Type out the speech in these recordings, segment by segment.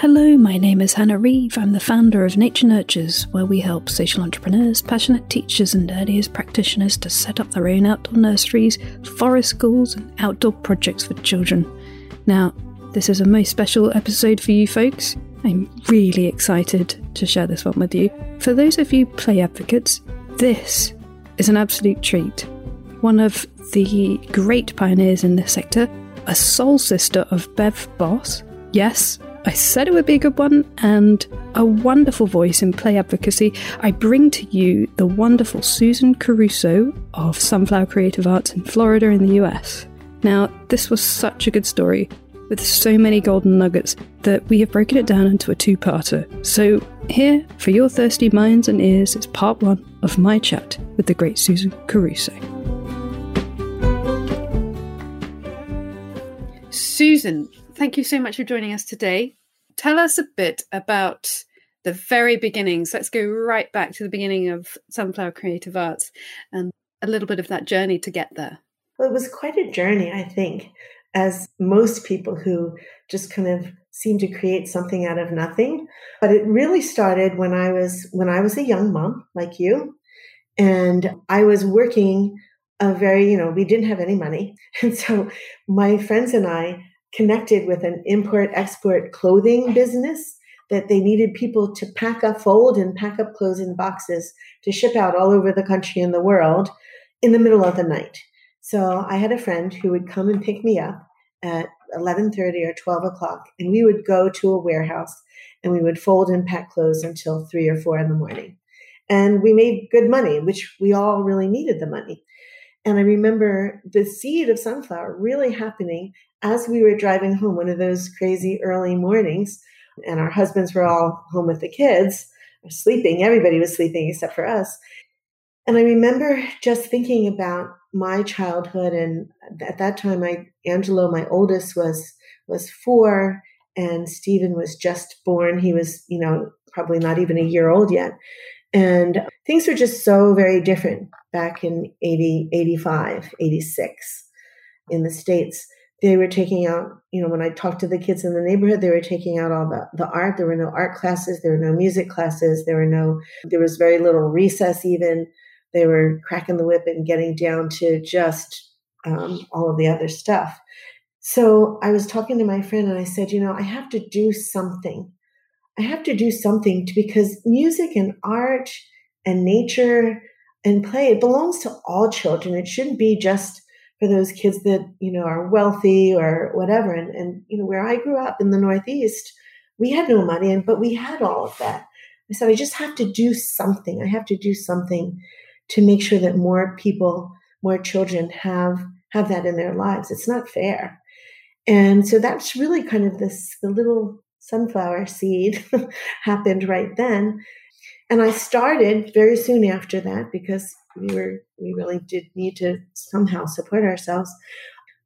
Hello, my name is Hannah Reeve. I'm the founder of Nature Nurtures, where we help social entrepreneurs, passionate teachers, and early years practitioners to set up their own outdoor nurseries, forest schools, and outdoor projects for children. Now, this is a most special episode for you folks. I'm really excited to share this one with you. For those of you play advocates, this is an absolute treat. One of the great pioneers in this sector, a soul sister of Bev Bos. Yes, I said it would be a good one, and a wonderful voice in play advocacy. I bring to you the wonderful Susan Caruso of Sunflower Creative Arts in Florida in the US. Now, this was such a good story with so many golden nuggets that we have broken it down into a two parter. So, here, for your thirsty minds and ears, is part one of my chat with the great Susan Caruso. Susan, thank you so much for joining us today tell us a bit about the very beginnings. Let's go right back to the beginning of Sunflower Creative Arts and a little bit of that journey to get there. Well, it was quite a journey, I think, as most people who just kind of seem to create something out of nothing. But it really started when I was when I was a young mom, like you, and I was working a very, you know, we didn't have any money. And so my friends and I connected with an import export clothing business that they needed people to pack up, fold, and pack up clothes in boxes to ship out all over the country and the world in the middle of the night. So I had a friend who would come and pick me up at 11:30 or 12 o'clock, and we would go to a warehouse and we would fold and pack clothes until three or four in the morning. And we made good money, which we all really needed the money. And I remember the seed of sunflower really happening as we were driving home one of those crazy early mornings, and our husbands were all home with the kids, sleeping. Everybody was sleeping except for us. And I remember just thinking about my childhood, and at that time, my Angelo, my oldest, was was four, and Stephen was just born. He was, you know, probably not even a year old yet. And things were just so very different back in 80, 85, 86 in the States they were taking out, you know, when I talked to the kids in the neighborhood, they were taking out all the, the art. There were no art classes, there were no music classes, there were no, there was very little recess even. They were cracking the whip and getting down to just um, all of the other stuff. So I was talking to my friend and I said, you know, I have to do something. I have to do something to, because music and art and nature and play, it belongs to all children. It shouldn't be just for those kids that you know are wealthy or whatever. And, and you know where i grew up in the northeast we had no money and but we had all of that. I said i just have to do something. I have to do something to make sure that more people more children have have that in their lives. It's not fair. And so that's really kind of this the little sunflower seed happened right then and i started very soon after that because we were we really did need to somehow support ourselves.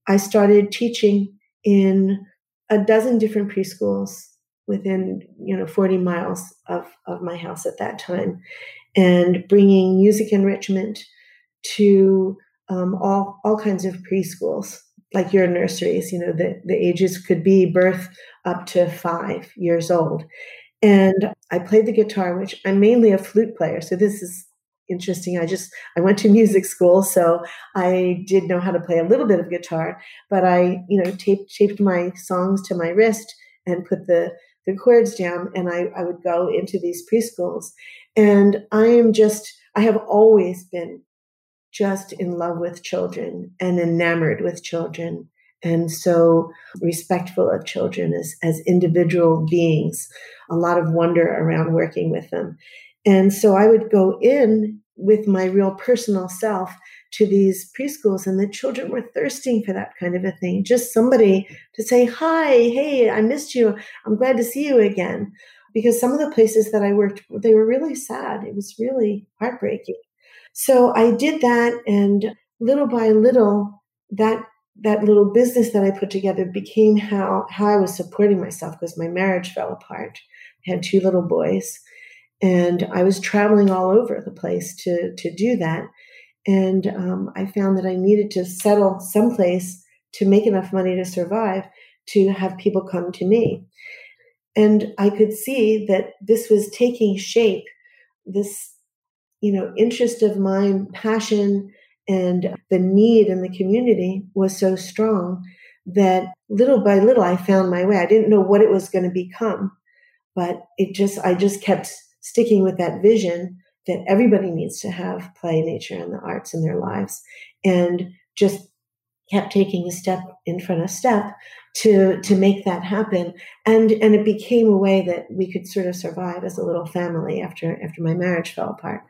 I started teaching in a dozen different preschools within you know 40 miles of, of my house at that time and bringing music enrichment to um, all, all kinds of preschools like your nurseries you know the, the ages could be birth up to five years old and i played the guitar which i'm mainly a flute player so this is interesting. I just I went to music school, so I did know how to play a little bit of guitar, but I you know taped my songs to my wrist and put the the chords down, and I I would go into these preschools, and I am just I have always been just in love with children and enamored with children and so respectful of children as, as individual beings, a lot of wonder around working with them. And so I would go in with my real personal self to these preschools, and the children were thirsting for that kind of a thing. Just somebody to say, Hi, hey, I missed you. I'm glad to see you again. Because some of the places that I worked, they were really sad. It was really heartbreaking. So I did that, and little by little, that that little business that I put together became how how I was supporting myself because my marriage fell apart. I had two little boys and I was traveling all over the place to to do that. And um, I found that I needed to settle someplace to make enough money to survive to have people come to me. And I could see that this was taking shape, this, you know, interest of mine, passion, and the need in the community was so strong that little by little I found my way. I didn't know what it was going to become, but it just, I just kept sticking with that vision that everybody needs to have play, nature, and the arts in their lives. And just kept taking a step in front of step to to make that happen and and it became a way that we could sort of survive as a little family after after my marriage fell apart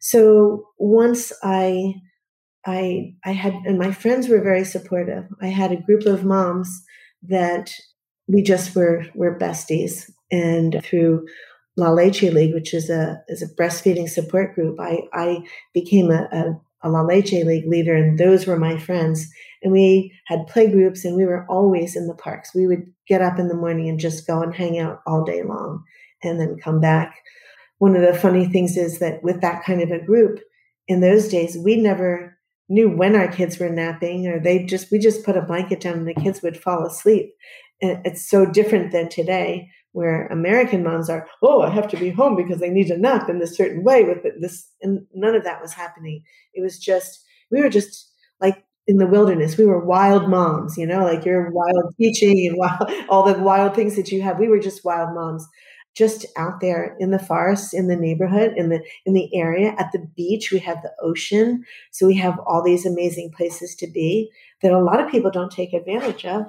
so once i i i had and my friends were very supportive i had a group of moms that we just were were besties and through La Leche League, which is a is a breastfeeding support group, I I became a, a, a La Leche League leader, and those were my friends. And we had play groups, and we were always in the parks. We would get up in the morning and just go and hang out all day long, and then come back. One of the funny things is that with that kind of a group, in those days, we never knew when our kids were napping, or they just we just put a blanket down and the kids would fall asleep. And it's so different than today where American moms are, oh, I have to be home because I need a nap in this certain way with this. And none of that was happening. It was just, we were just like in the wilderness. We were wild moms, you know, like you're wild teaching and wild, all the wild things that you have. We were just wild moms just out there in the forest in the neighborhood in the in the area at the beach we have the ocean so we have all these amazing places to be that a lot of people don't take advantage of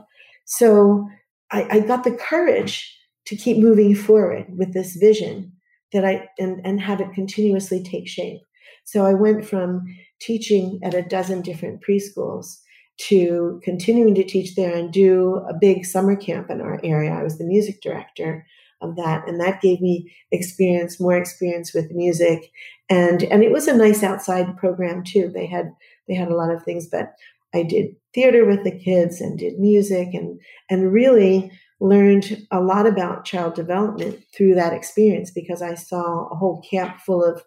so I, I got the courage to keep moving forward with this vision that I and, and have it continuously take shape. So I went from teaching at a dozen different preschools to continuing to teach there and do a big summer camp in our area. I was the music director of that and that gave me experience more experience with music and and it was a nice outside program too. They had they had a lot of things but i did theater with the kids and did music and and really learned a lot about child development through that experience because I saw a whole camp full of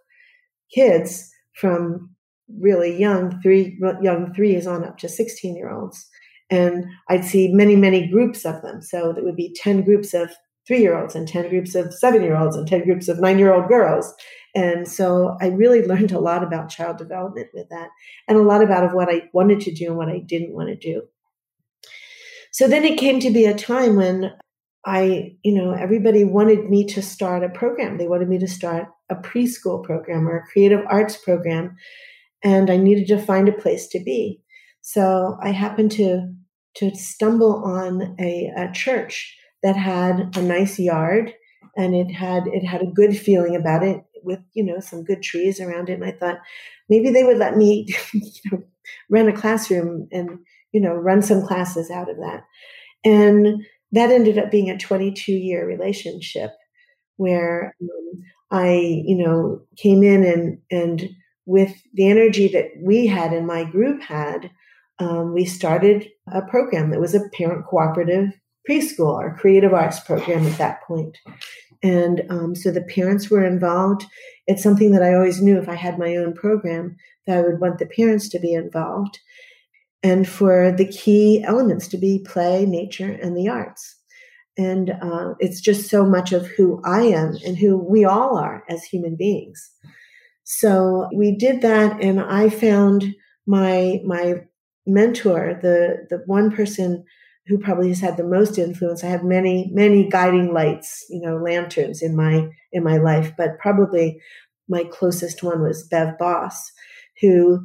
kids from really young three young threes on up to 16 year olds and i'd see many many groups of them. So it would be 10 groups of three year olds and 10 groups of seven year olds and 10 groups of nine year old girls and so i really learned a lot about child development with that and a lot about of what i wanted to do and what i didn't want to do so then it came to be a time when I, you know, everybody wanted me to start a program. They wanted me to start a preschool program or a creative arts program. And I needed to find a place to be. So I happened to to stumble on a, a church that had a nice yard and it had it had a good feeling about it with you know some good trees around it and i thought maybe they would let me you know rent a classroom and you know, run some classes out of that. And that ended up being a 22 year relationship where um, I, you know, came in and, and with the energy that we had and my group had, um, we started a program that was a parent cooperative preschool or creative arts program at that point. And um, so the parents were involved. It's something that I always knew if I had my own program that I would want the parents to be involved and for the key elements to be play, nature, and the arts. And uh, it's just so much of who I am and who we all are as human beings. So we did that, and I found my my mentor, the the one person who probably has had the most influence. I have many many guiding lights, you know, lanterns in my in my life, but probably my closest one was Bev Bos, who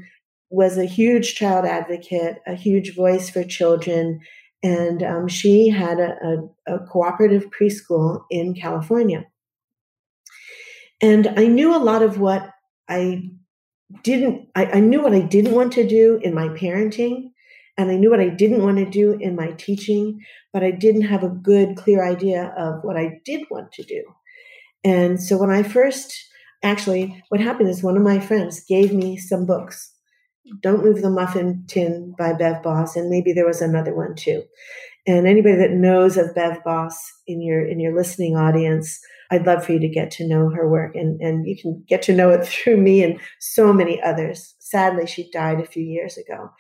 was a huge child advocate, a huge voice for children, and um, she had a, a, a cooperative preschool in California. And I knew a lot of what I didn't, I, I knew what I didn't want to do in my parenting, and I knew what I didn't want to do in my teaching, but I didn't have a good, clear idea of what I did want to do. And so when I first, actually, what happened is one of my friends gave me some books don't Move the Muffin Tin by Bev Bos, and maybe there was another one too. And anybody that knows of Bev Bos in your in your listening audience, I'd love for you to get to know her work, and and you can get to know it through me and so many others. Sadly, she died a few years ago,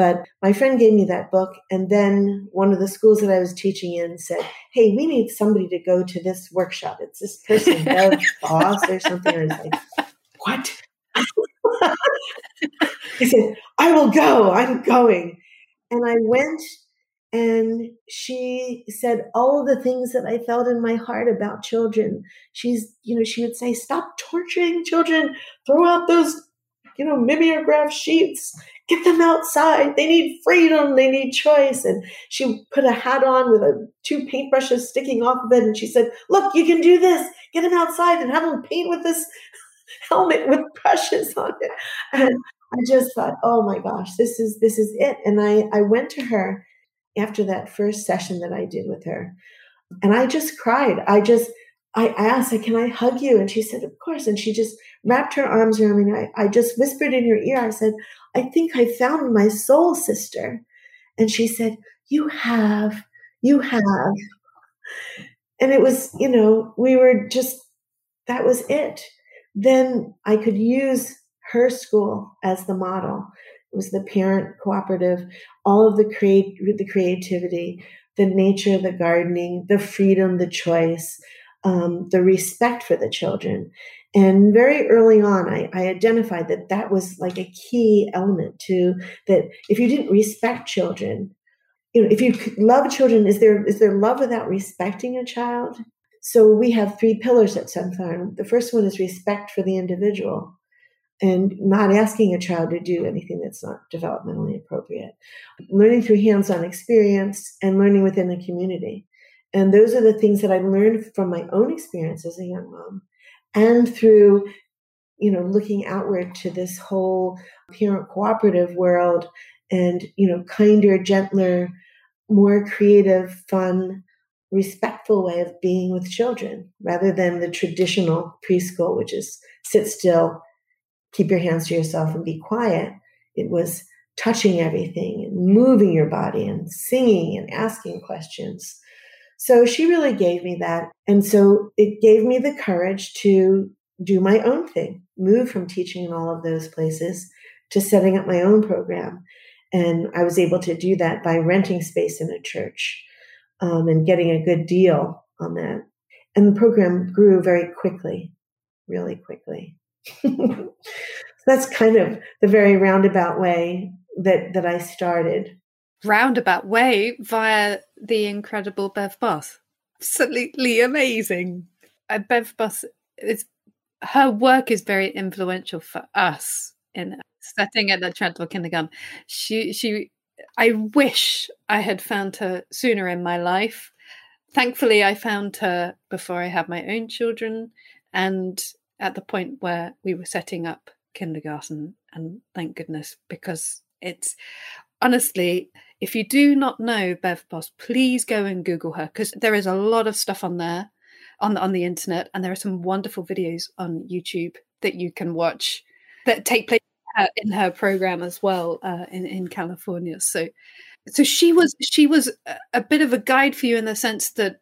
But my friend gave me that book. And then one of the schools that I was teaching in said, Hey, we need somebody to go to this workshop. It's this person, Bos or something. And I was like, What? I said, I will go. I'm going. And I went and she said all the things that I felt in my heart about children. She's, you know, she would say, stop torturing children, throw out those, you know, mimeograph sheets, get them outside. They need freedom, they need choice. And she put a hat on with a, two paintbrushes sticking off of it. And she said, look, you can do this. Get them outside and have them paint with this helmet with brushes on it. And I just thought, oh my gosh, this is this is it. And I, I went to her after that first session that I did with her. And I just cried. I just, I asked, like, Can I hug you? And she said, Of course. And she just wrapped her arms around me. I, I just whispered in her ear, I said, I think I found my soul sister. And she said, You have, you have. And it was, you know, we were just, that was it. Then I could use her school as the model. It was the parent cooperative, all of the create the creativity, the nature, the gardening, the freedom, the choice, um, the respect for the children. And very early on, I, I, identified that that was like a key element to that. If you didn't respect children, you know, if you love children, is there is there love without respecting a child? So we have three pillars at Sunfarm. The first one is respect for the individual and not asking a child to do anything that's not developmentally appropriate. Learning through hands on experience and learning within the community. And those are the things that I learned from my own experience as a young mom and through, you know, looking outward to this whole parent cooperative world and, you know, kinder, gentler, more creative, fun, respectful way of being with children rather than the traditional preschool, which is sit still, keep your hands to yourself and be quiet. It was touching everything and moving your body and singing and asking questions. So she really gave me that. And so it gave me the courage to do my own thing, move from teaching in all of those places to setting up my own program. And I was able to do that by renting space in a church um, and getting a good deal on that. And the program grew very quickly, really quickly. that's kind of the very roundabout way that that I started. Roundabout way via the incredible Bev Bos. Absolutely amazing. Bev Bos is her work is very influential for us in setting at the Treadwell Kindergarten. She she I wish I had found her sooner in my life. Thankfully I found her before I had my own children and at the point where we were setting up kindergarten and thank goodness because it's honestly if you do not know bev bos please go and google her because there is a lot of stuff on there on the, on the internet and there are some wonderful videos on youtube that you can watch that take place in her program as well uh, in in california. So so she was she was a bit of a guide for you in the sense that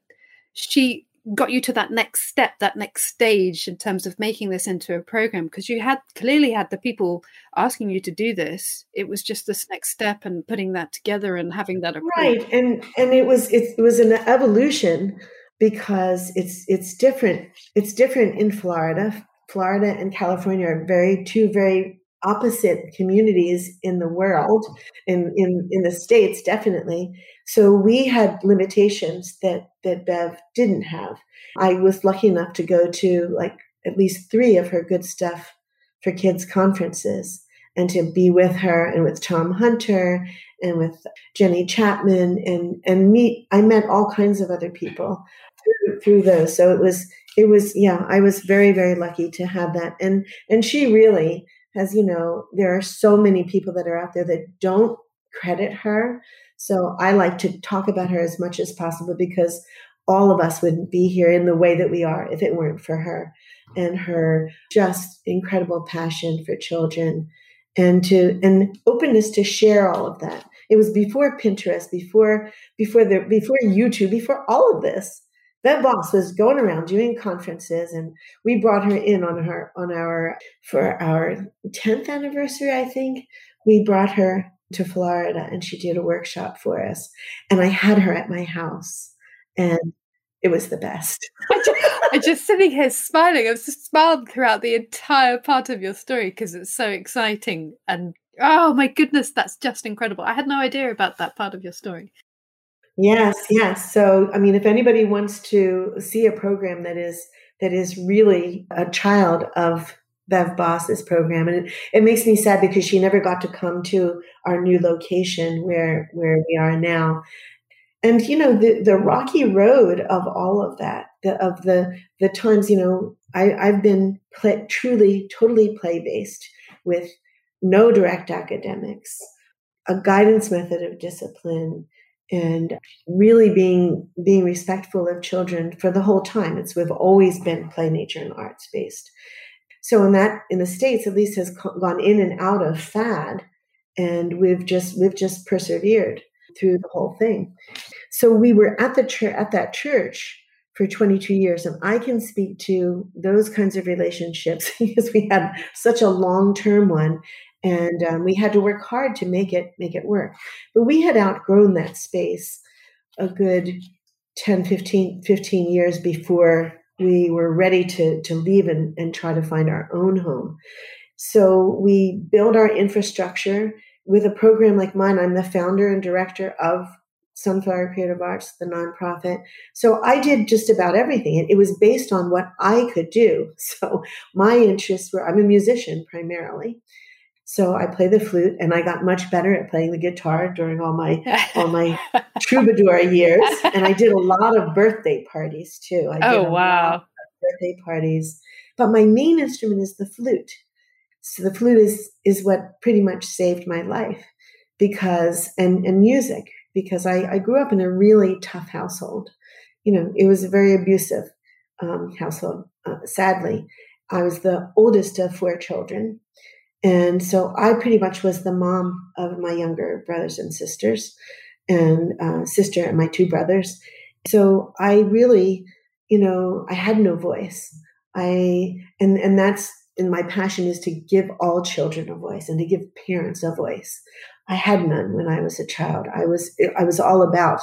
she got you to that next step that next stage in terms of making this into a program because you had clearly had the people asking you to do this it was just this next step and putting that together and having that approach. right and and it was it, it was an evolution because it's it's different it's different in florida florida and california are very two very opposite communities in the world in in in the states definitely. So we had limitations that that bev didn't have. I was lucky enough to go to like at least three of her good stuff for kids conferences and to be with her and with tom hunter and with jenny chapman and and meet i met all kinds of other people through, through those. So it was it was yeah i was very very lucky to have that. And and she really as you know, there are so many people that are out there that don't credit her. So I like to talk about her as much as possible because all of us wouldn't be here in the way that we are if it weren't for her and her just incredible passion for children and to and openness to share all of that. It was before Pinterest, before before the before YouTube, before all of this. Bev Bos was going around doing conferences, and we brought her in on her on our for our tenth anniversary. I think we brought her to Florida and she did a workshop for us. And I had her at my house and it was the best. I'm just sitting here smiling. I've smiled throughout the entire part of your story because it's so exciting. And oh my goodness, that's just incredible. I had no idea about that part of your story. Yes, yes. So, I mean, if anybody wants to see a program that is that is really a child of Bev Bos's program. And it, it, makes me sad because she never got to come to our new location where where we are now. And you know, the, the rocky road of all of that, the, of the the times, you know, I, I've been play, truly, totally play based with no direct academics, a guidance method of discipline, and really being being respectful of children for the whole time. It's we've always been play, nature, and arts based. So in that in the states, at least has gone in and out of fad, and we've just we've just persevered through the whole thing. So we were at the church at that church for 22 years, and I can speak to those kinds of relationships because we had such a long term one, and um, we had to work hard to make it make it work. But we had outgrown that space a good 10, 15, 15 years before we were ready to, to leave and, and try to find our own home. So we build our infrastructure with a program like mine. I'm the founder and director of Sunflower Creative Arts, the nonprofit. So I did just about everything. It was based on what I could do. So my interests were I'm a musician primarily. So I play the flute, and I got much better at playing the guitar during all my all my troubadour years. And I did a lot of birthday parties too. I oh wow! birthday parties, but my main instrument is the flute. So the flute is is what pretty much saved my life because and and music because I, I grew up in a really tough household. You know, it was a very abusive um, household. Uh, sadly, I was the oldest of four children and so I pretty much was the mom of my younger brothers and sisters, and uh, sister and my two brothers. So I really, you know, I had no voice. I and and that's and my passion is to give all children a voice and to give parents a voice. I had none when I was a child. I was I was all about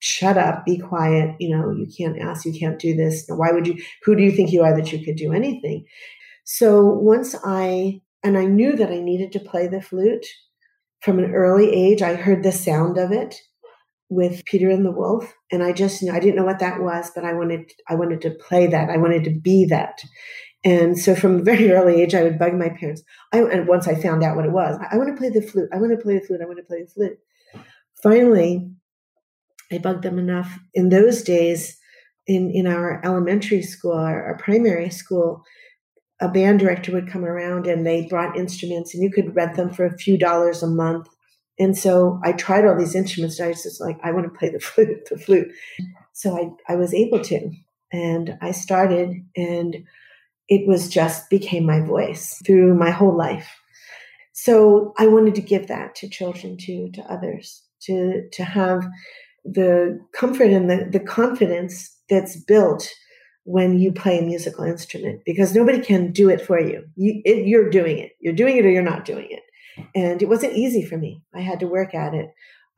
shut up, be quiet. You know, you can't ask, you can't do this. Why would you? Who do you think you are that you could do anything? So once I and I knew that I needed to play the flute from an early age. I heard the sound of it with Peter and the Wolf, and I just knew I didn't know what that was, but I wanted I wanted to play that. I wanted to be that. And so from a very early age, I would bug my parents. I, and once I found out what it was, I, I want to play the flute. I want to play the flute. I want to play the flute. Finally, I bugged them enough. In those days, in, in our elementary school, our, our primary school, a band director would come around and they brought instruments and you could rent them for a few dollars a month. And so I tried all these instruments. I was just like, I want to play the flute, the flute. So I, I was able to. And I started and it was just became my voice through my whole life. So I wanted to give that to children too, to others, to to have the comfort and the, the confidence that's built when you play a musical instrument because nobody can do it for you. you it, you're doing it. You're doing it or you're not doing it. And it wasn't easy for me. I had to work at it.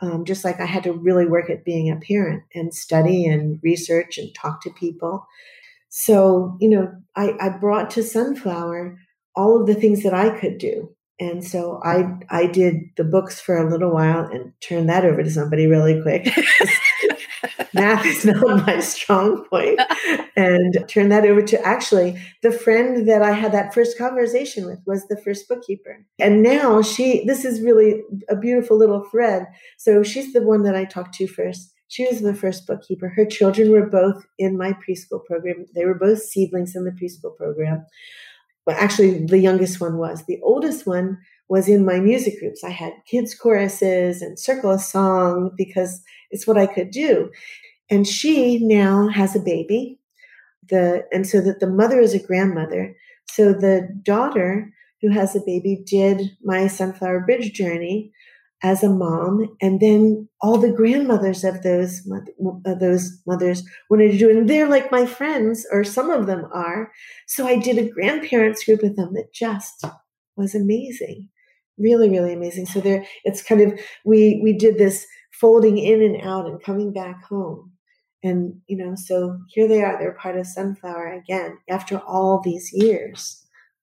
Um, just like I had to really work at being a parent and study and research and talk to people. So, you know, I, I brought to Sunflower all of the things that I could do. And so I I did the books for a little while and turned that over to somebody really quick. math is not my strong point. And turn that over to actually the friend that I had that first conversation with was the first bookkeeper. And now she, this is really a beautiful little thread. So she's the one that I talked to first. She was the first bookkeeper. Her children were both in my preschool program. They were both seedlings in the preschool program. Well, actually, the youngest one was. The oldest one was in my music groups. I had kids' choruses and circle of song because it's what I could do. And she now has a baby. The and so that the mother is a grandmother. So the daughter who has a baby did my sunflower bridge journey as a mom, and then all the grandmothers of those of those mothers wanted to do it, and they're like my friends, or some of them are. So I did a grandparents group with them that just was amazing really really amazing. So there it's kind of we we did this folding in and out and coming back home. And you know so here they are they're part of sunflower again after all these years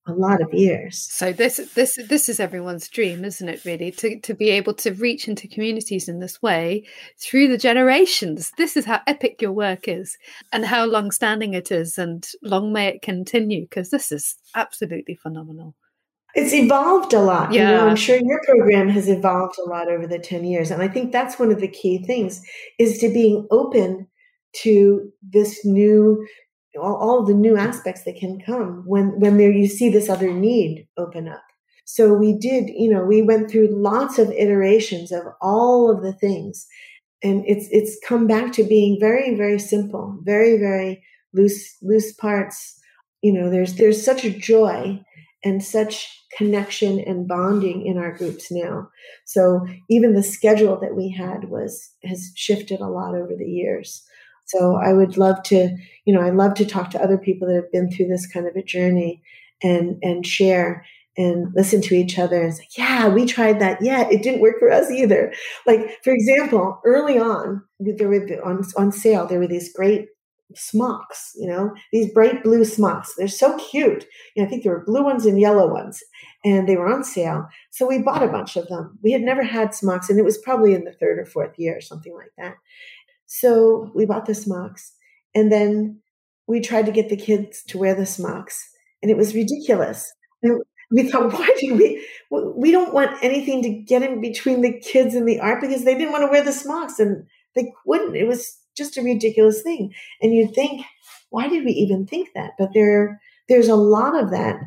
a lot of years. So this this this is everyone's dream isn't it really? To to be able to reach into communities in this way through the generations. This is how epic your work is and how long standing it is and long may it continue because this is absolutely phenomenal it's evolved a lot. Yeah. You know, I'm sure your program has evolved a lot over the 10 years. And I think that's one of the key things is to being open to this new all, all the new aspects that can come when when there you see this other need open up so we did you know we went through lots of iterations of all of the things and it's it's come back to being very very simple very very loose loose parts you know there's there's such a joy and such connection and bonding in our groups now so even the schedule that we had was has shifted a lot over the years so I would love to, you know, I love to talk to other people that have been through this kind of a journey and and share and listen to each other and say, yeah, we tried that. Yeah, it didn't work for us either. Like, for example, early on, there were on, on sale, there were these great smocks, you know, these bright blue smocks. They're so cute. You know, I think there were blue ones and yellow ones, and they were on sale. So we bought a bunch of them. We had never had smocks, and it was probably in the third or fourth year or something like that. So we bought the smocks and then we tried to get the kids to wear the smocks and it was ridiculous. And we thought, why do we? We don't want anything to get in between the kids and the art because they didn't want to wear the smocks and they wouldn't. It was just a ridiculous thing. And you'd think, why did we even think that? But there, there's a lot of that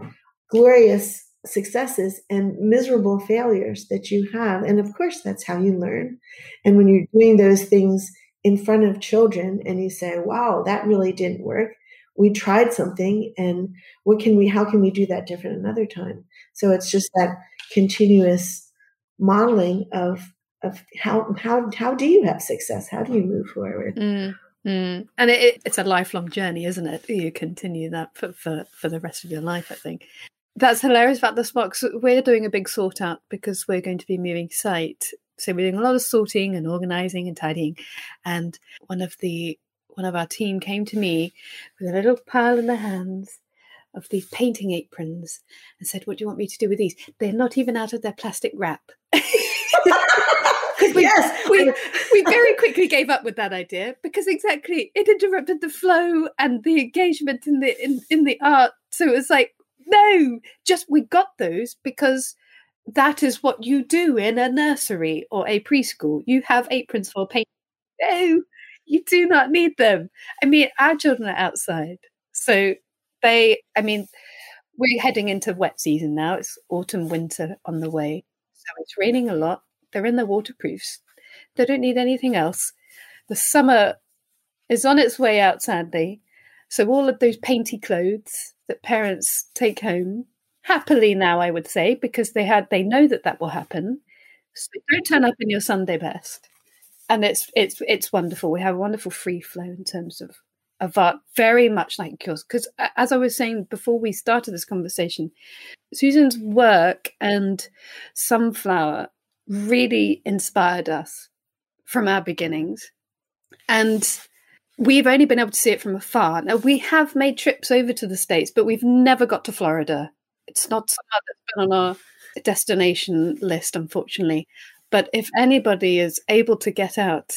glorious successes and miserable failures that you have. And of course, that's how you learn. And when you're doing those things in front of children and you say, wow, that really didn't work. We tried something and what can we, how can we do that different another time? So it's just that continuous modeling of, of how, how, how do you have success? How do you move forward? Mm. Mm. And it, it's a lifelong journey, isn't it? You continue that for, for, for the rest of your life, I think. That's hilarious about the smocks. We're doing a big sort out because we're going to be moving site so we're doing a lot of sorting and organizing and tidying. And one of the one of our team came to me with a little pile in their hands of these painting aprons and said, What do you want me to do with these? They're not even out of their plastic wrap. we, yes. we, oh. we very quickly gave up with that idea because exactly it interrupted the flow and the engagement in the in, in the art. So it was like, no, just we got those because that is what you do in a nursery or a preschool. You have aprons for paint. No, you do not need them. I mean, our children are outside. So they, I mean, we're heading into wet season now. It's autumn, winter on the way. So it's raining a lot. They're in their waterproofs. They don't need anything else. The summer is on its way out, sadly. So all of those painty clothes that parents take home happily now, I would say, because they had they know that that will happen. So don't turn up in your Sunday best, and it's it's it's wonderful. We have a wonderful free flow in terms of of art, very much like yours. Because as I was saying before we started this conversation, Susan's work and Sunflower really inspired us from our beginnings, and we've only been able to see it from afar. Now we have made trips over to the states, but we've never got to Florida it's not somewhere that's been on our destination list, unfortunately. But if anybody is able to get out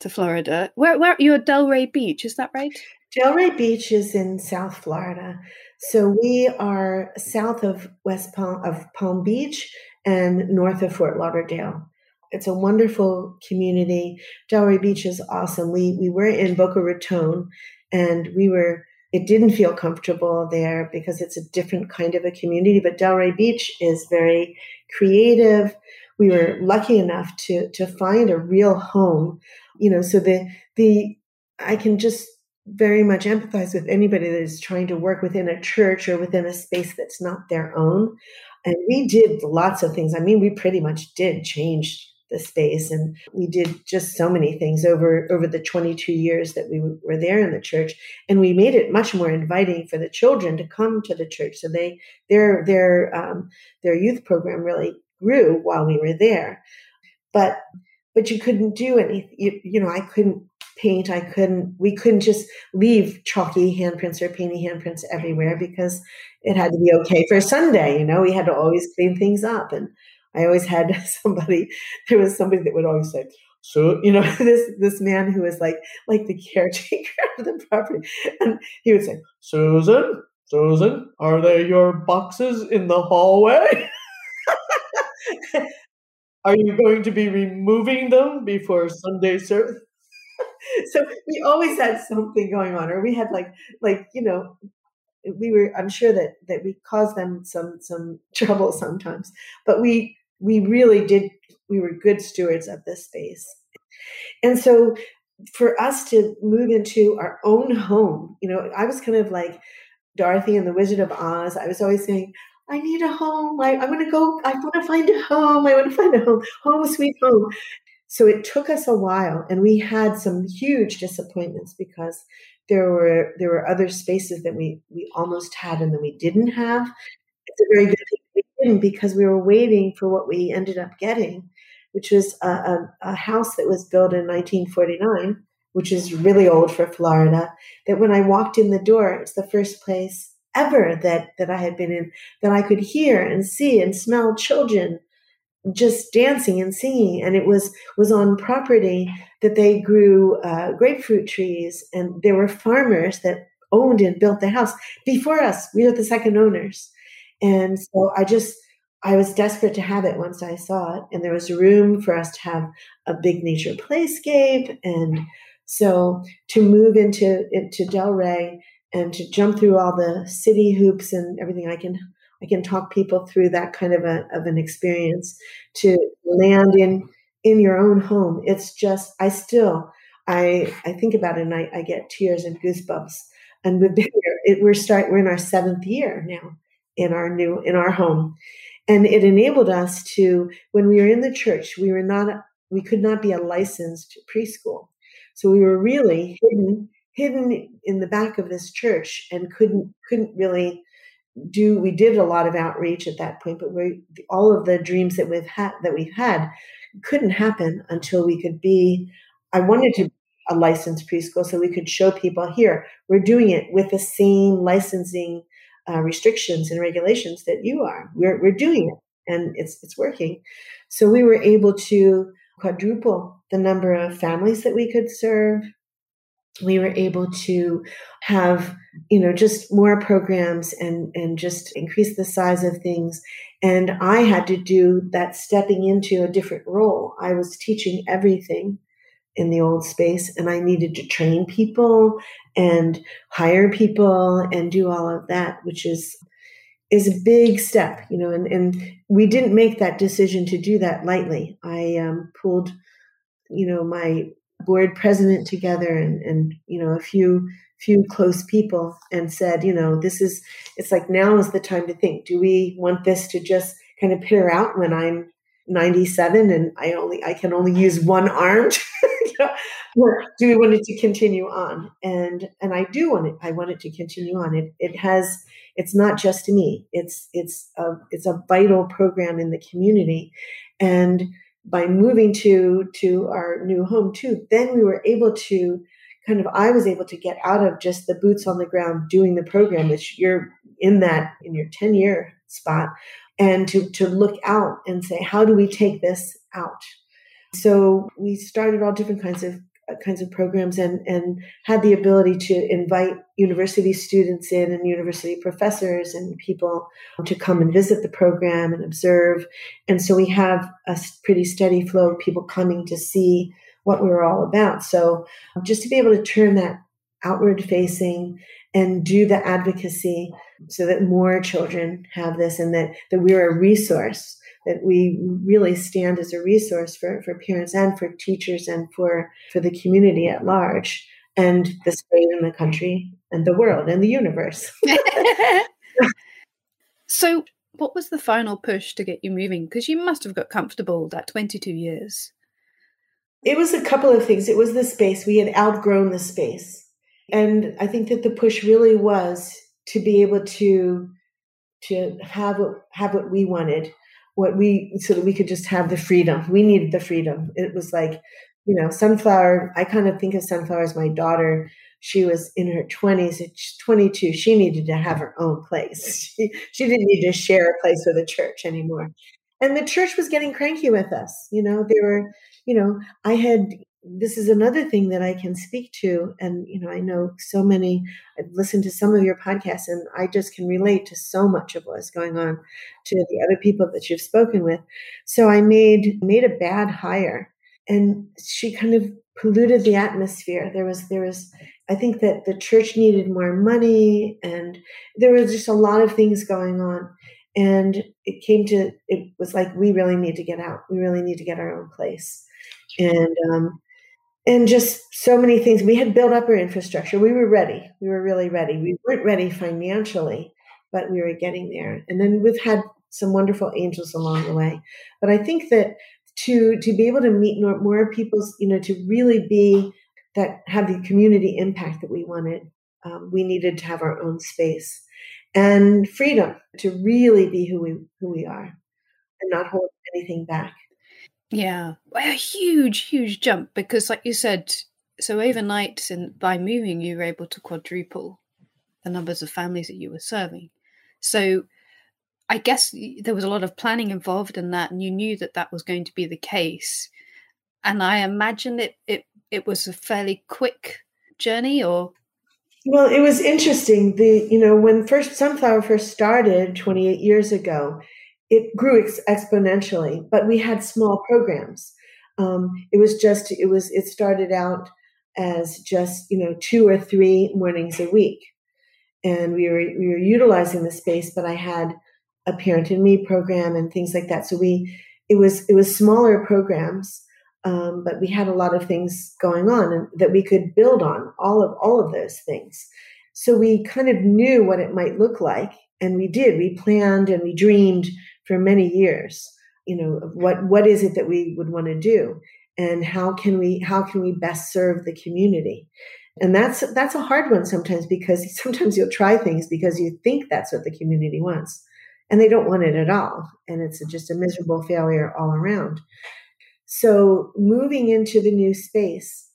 to Florida, where where you're Delray Beach, is that right? Delray Beach is in South Florida. So we are south of West Palm of Palm Beach and north of Fort Lauderdale. It's a wonderful community. Delray Beach is awesome. We we were in Boca Raton and we were it didn't feel comfortable there because it's a different kind of a community. But Delray Beach is very creative. We were lucky enough to to find a real home. You know, so the the I can just very much empathize with anybody that is trying to work within a church or within a space that's not their own. And we did lots of things. I mean, we pretty much did change the space and we did just so many things over over the 22 years that we were there in the church. And we made it much more inviting for the children to come to the church. So they their their um, their youth program really grew while we were there. But but you couldn't do anything you, you know i couldn't paint i couldn't we couldn't just leave chalky handprints or painty handprints everywhere because it had to be okay for sunday you know? We had to always clean things up and I always had somebody, there was somebody that would always say, so you know this this man who was like like the caretaker of the property and he would say susan susan are there your boxes in the hallway? Are you going to be removing them before sunday service so we always had something going on or we had like like you know we were i'm sure that that we caused them some some trouble sometimes but we we really did we were good stewards of this space. And so for us to move into our own home you know i was kind of like dorothy and the wizard of oz. I was always saying i need a home. I, I want to go i want to find a home. I want to find a home home sweet home so it took us a while and we had some huge disappointments because there were there were other spaces that we we almost had and that we didn't have it's a very good thing we didn't because we were waiting for what we ended up getting, which was a, a, a house that was built in 1949, which is really old for Florida. That when I walked in the door, it's the first place ever that that I had been in that I could hear and see and smell children just dancing and singing and it was was on property that they grew uh, grapefruit trees and there were farmers that owned and built the house before us we were the second owners and so I just, I was desperate to have it once I saw it. And there was room for us to have a big nature playscape. And so to move into, into Delray and to jump through all the city hoops and everything, I can, I can talk people through that kind of a, of an experience to land in, in your own home. It's just, I still, I, I think about it and I, I get tears and goosebumps. And we've been here, it, we're start, we're in our seventh year now in our new in our home and it enabled us to when we were in the church we were not we could not be a licensed preschool so we were really hidden hidden in the back of this church and couldn't couldn't really do we did a lot of outreach at that point but we all of the dreams that we've had that we've had couldn't happen until we could be i wanted to a licensed preschool so we could show people here we're doing it with the same licensing uh, restrictions and regulations that you are. We're, we're doing it and it's, it's working. So we were able to quadruple the number of families that we could serve. We were able to have, you know, just more programs and, and just increase the size of things. And I had to do that stepping into a different role. I was teaching everything in the old space and I needed to train people and hire people and do all of that, which is is a big step, you know, and, and we didn't make that decision to do that lightly. I um, pulled, you know, my board president together and, and, you know, a few, few close people and said, you know, this is, it's like now is the time to think, do we want this to just kind of peter out when I'm 97 and I only, I can only use one arm or do we want it to continue on? And and I do want it. I want it to continue on. It it has. It's not just me. It's it's a it's a vital program in the community, and by moving to to our new home too, then we were able to kind of I was able to get out of just the boots on the ground doing the program, which you're in that in your 10 year spot, and to to look out and say, how do we take this out? So we started all different kinds of Uh, kinds of programs and and had the ability to invite university students in and university professors and people to come and visit the program and observe. And so we have a pretty steady flow of people coming to see what we were all about. So um, just to be able to turn that outward facing and do the advocacy so that more children have this and that, that we're a resource that we really stand as a resource for, for parents and for teachers and for, for the community at large and the state and the country and the world and the universe. so what was the final push to get you moving? Because you must have got comfortable that 22 years. It was a couple of things. It was the space. We had outgrown the space. And I think that the push really was to be able to to have what have what we wanted, what we so that we could just have the freedom. We needed the freedom. It was like, you know, sunflower. I kind of think of sunflower as my daughter. She was in her twenties. Twenty two, she needed to have her own place. She, she didn't need to share a place with the church anymore. And the church was getting cranky with us. You know, they were. You know, I had this is another thing that I can speak to. And, you know, I know so many, I've listened to some of your podcasts and I just can relate to so much of what's going on to the other people that you've spoken with. So I made, made a bad hire and she kind of polluted the atmosphere. There was, there was, I think that the church needed more money and there was just a lot of things going on. And it came to, it was like, we really need to get out. We really need to get our own place. And um, and just so many things. We had built up our infrastructure. We were ready. We were really ready. We weren't ready financially, but we were getting there. And then we've had some wonderful angels along the way. But I think that to to be able to meet more, people's, you know, to really be that have the community impact that we wanted, um, we needed to have our own space and freedom to really be who we who we are and not hold anything back. Yeah, a huge, huge jump because, like you said, so overnight and by moving, you were able to quadruple the numbers of families that you were serving. So, I guess there was a lot of planning involved in that, and you knew that that was going to be the case. And I imagine it it it was a fairly quick journey, or well, it was interesting. The you know when first Sunflower first started 28 years ago, it grew ex- exponentially, but we had small programs. Um, it was just, it was, it started out as just, you know, two or three mornings a week. And we were, we were utilizing the space, but I had a parent in me program and things like that. So we, it was, it was smaller programs. Um, but we had a lot of things going on and that we could build on all of all of those things. So we kind of knew what it might look like, and we did. We planned and we dreamed for many years you know what what is it that we would want to do? And how can we how can we best serve the community? And that's that's a hard one sometimes because sometimes you'll try things because you think that's what the community wants and they don't want it at all and it's just a miserable failure all around. So moving into the new space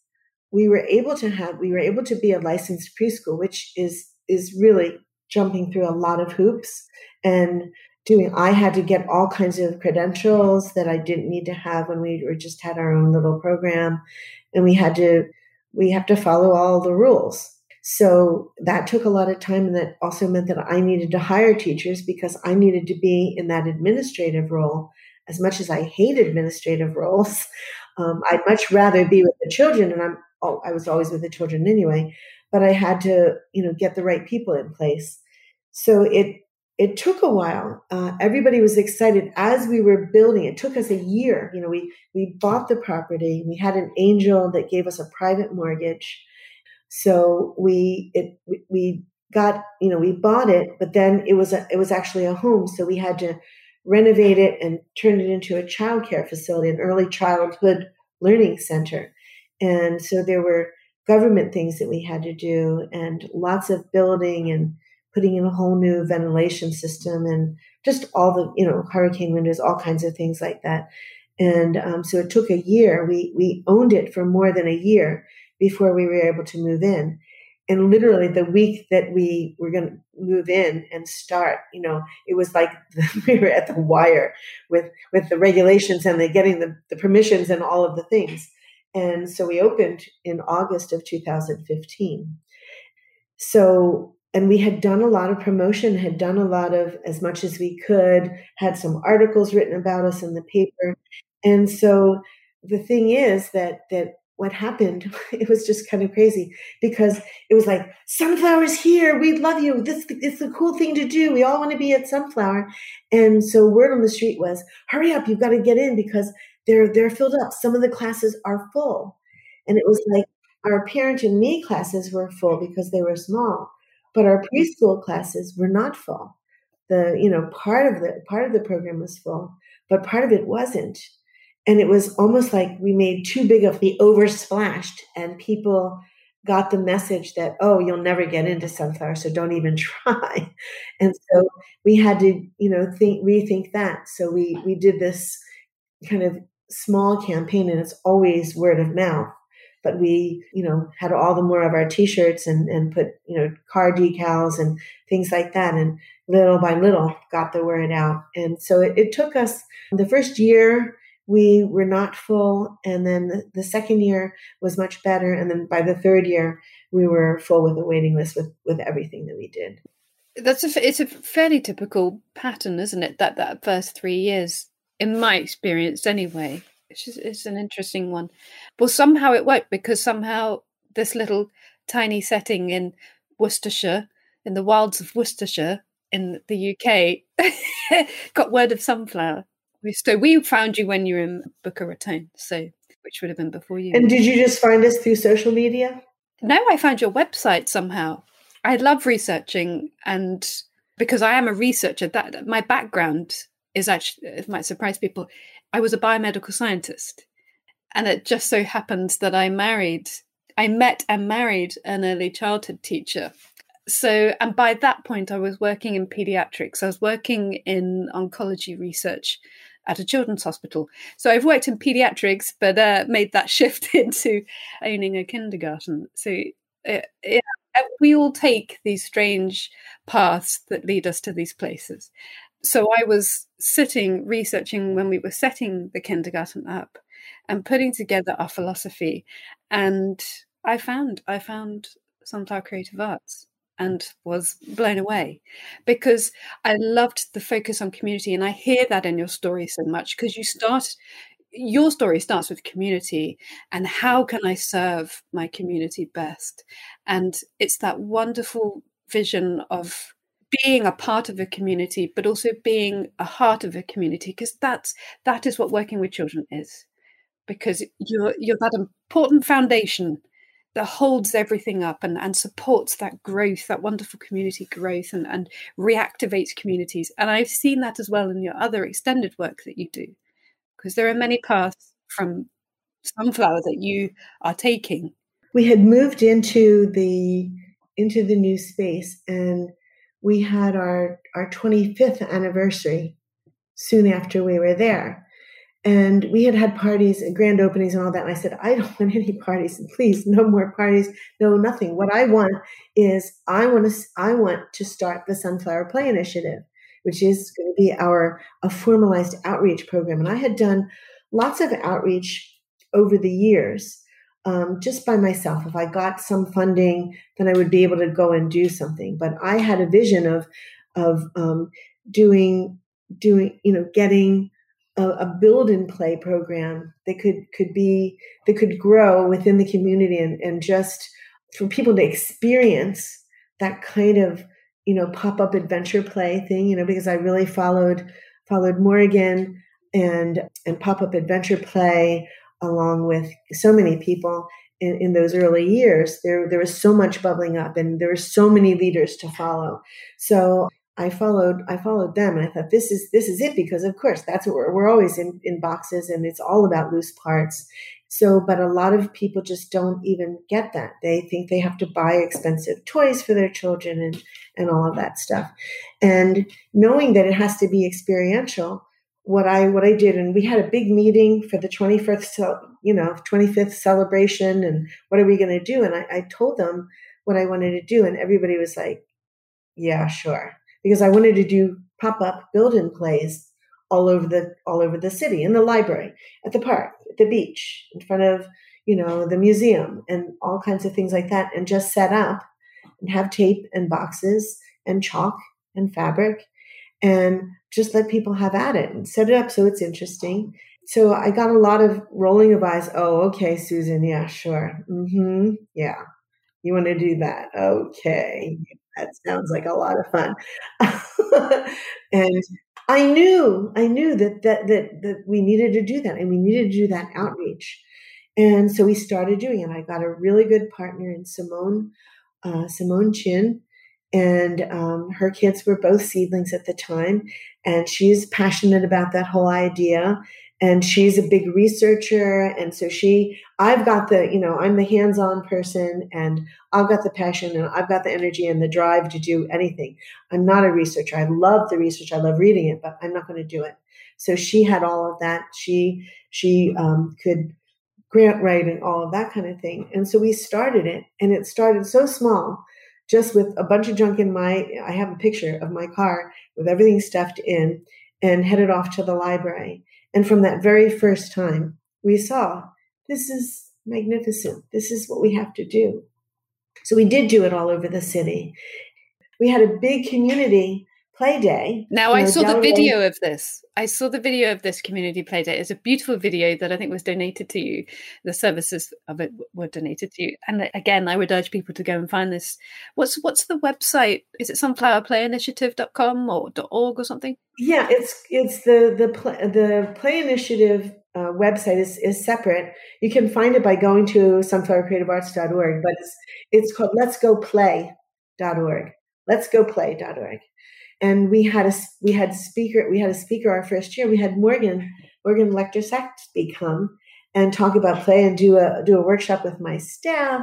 we were able to have we were able to be a licensed preschool which is is really jumping through a lot of hoops and doing i had to get all kinds of credentials that i didn't need to have when we were just had our own little program. And we had to we have to follow all the rules. So that took a lot of time and that also meant that i needed to hire teachers because i needed to be in that administrative role as much as i hate administrative roles. Um, i'd much rather be with the children and i'm oh, i was always with the children anyway but i had to you know get the right people in place. So it it took a while. Uh, everybody was excited as we were building. It took us a year. You know, we we bought the property. We had an angel that gave us a private mortgage. So we it we got you know we bought it, but then it was a, it was actually a home. So we had to renovate it and turn it into a child care facility, an early childhood learning center. And so there were government things that we had to do, and lots of building and putting in a whole new ventilation system and just all the you know hurricane windows all kinds of things like that. And um, so it took a year. We we owned it for more than a year before we were able to move in. And literally the week that we were going to move in and start you know it was like we were at the wire with with the regulations and the getting the, the permissions and all of the things. And so we opened in august of 2015 so and we had done a lot of promotion, had done a lot of as much as we could, had some articles written about us in the paper. And so the thing is that that what happened, it was just kind of crazy because it was like, sunflowers here, we love you. This is a cool thing to do. We all want to be at Sunflower. And so word on the street was, hurry up, you've got to get in because they're they're filled up. Some of the classes are full. And it was like our parent and me classes were full because they were small but our preschool classes were not full. the you know part of the part of the program was full, but part of it wasn't. And it was almost like we made too big of the oversplashed, and people got the message that oh you'll never get into sunflower so don't even try and so we had to you know think rethink that so we we did this kind of small campaign and it's always word of mouth but we you know had all the more of our t-shirts and and put you know car decals and things like that and little by little got the word out and so it, it took us the first year we were not full. And then the, second year was much better. And then by the third year, we were full with a waiting list with, with everything that we did. That's a, it's a fairly typical pattern, isn't it? That, that first three years, in my experience anyway. It's, an interesting one. Well, somehow it worked because somehow this little tiny setting in Worcestershire, in the wilds of Worcestershire in the UK, got word of sunflower so we found you when you were in Boca Raton, so which would have been before you. And did you just find us through social media? No, I found your website somehow. I love researching, and because I am a researcher, that my background is actually it might surprise people. I was a biomedical scientist, and it just so happens that I married, I met and married an early childhood teacher so and by that point i was working in pediatrics i was working in oncology research at a children's hospital. So I've worked in pediatrics, but uh, made that shift into owning a kindergarten. So uh, yeah, we all take these strange paths that lead us to these places. So I was sitting researching when we were setting the kindergarten up and putting together our philosophy, and I found I found Sunflower Creative Arts and was blown away because I loved the focus on community. And I hear that in your story so much because you start, your story starts with community and how can I serve my community best? And it's that wonderful vision of being a part of a community, but also being a heart of a community because that's that is what working with children is because you're you're that important foundation that holds everything up and, and supports that growth, that wonderful community growth and, and reactivates communities. And I've seen that as well in your other extended work that you do, because there are many paths from sunflower that you are taking. We had moved into the into the new space and we had our our 25th anniversary soon after we were there and we had had parties and grand openings and all that. And I said, I don't want any parties. Please, no more parties. No, nothing. What I want is I want to, I want to start the Sunflower Play Initiative, which is going to be our a formalized outreach program. And I had done lots of outreach over the years. Um, just by myself. If I got some funding, then I would be able to go and do something. But I had a vision of of um, doing doing you know getting a, a, build and play program that could could be that could grow within the community and, and just for people to experience that kind of you know pop-up adventure play thing you know because i really followed followed morgan and and pop-up adventure play along with so many people in, in those early years there there was so much bubbling up and there were so many leaders to follow so I followed I followed them and I thought this is this is it because of course that's what we're we're always in, in boxes and it's all about loose parts. So but a lot of people just don't even get that. They think they have to buy expensive toys for their children and and all of that stuff. And knowing that it has to be experiential, what I what I did and we had a big meeting for the 25th you know 25th celebration and what are we going to do? And I, I told them what I wanted to do and everybody was like yeah sure. Because I wanted to do pop up build plays all over the all over the city, in the library, at the park, at the beach, in front of you know the museum, and all kinds of things like that, and just set up and have tape and boxes and chalk and fabric and just let people have at it and set it up so it's interesting. So I got a lot of rolling of eyes. Oh, okay, Susan. Yeah, sure. Mm-hmm. Yeah. You want to do that? Okay that sounds like a lot of fun. and I knew, I knew that, that that that we needed to do that, and we needed to do that outreach. And so we started doing it. I got a really good partner in Simone, uh, Simone Chin, and um, her kids were both seedlings at the time. And she's passionate about that whole idea. And she's a big researcher. And so she, I've got the, you know, I'm the hands on person and I've got the passion and I've got the energy and the drive to do anything. I'm not a researcher. I love the research. I love reading it, but I'm not going to do it. So she had all of that. She, she um, could grant writing, all of that kind of thing. And so we started it and it started so small just with a bunch of junk in my I have a picture of my car with everything stuffed in and headed off to the library. And from that very first time, we saw this is magnificent. This is what we have to do. So we did do it all over the city. We had a big community play day. Now I saw the video of this. I saw the video of this community play day. It's a beautiful video that I think was donated to you. The services of it were donated to you. And again, I would urge people to go and find this. What's what's the website? Is it sunflowerplayinitiative.com or .org or something? Yeah, it's it's the the the Play Initiative uh, website is, is separate. You can find it by going to sunflowercreativearts.org, but it's it's called Let's Go Play.org. Let's Go Play.org and we had a we had speaker we had a speaker our first year. We had Morgan Morgan Leichter Saxby come and talk about play and do a do a workshop with my staff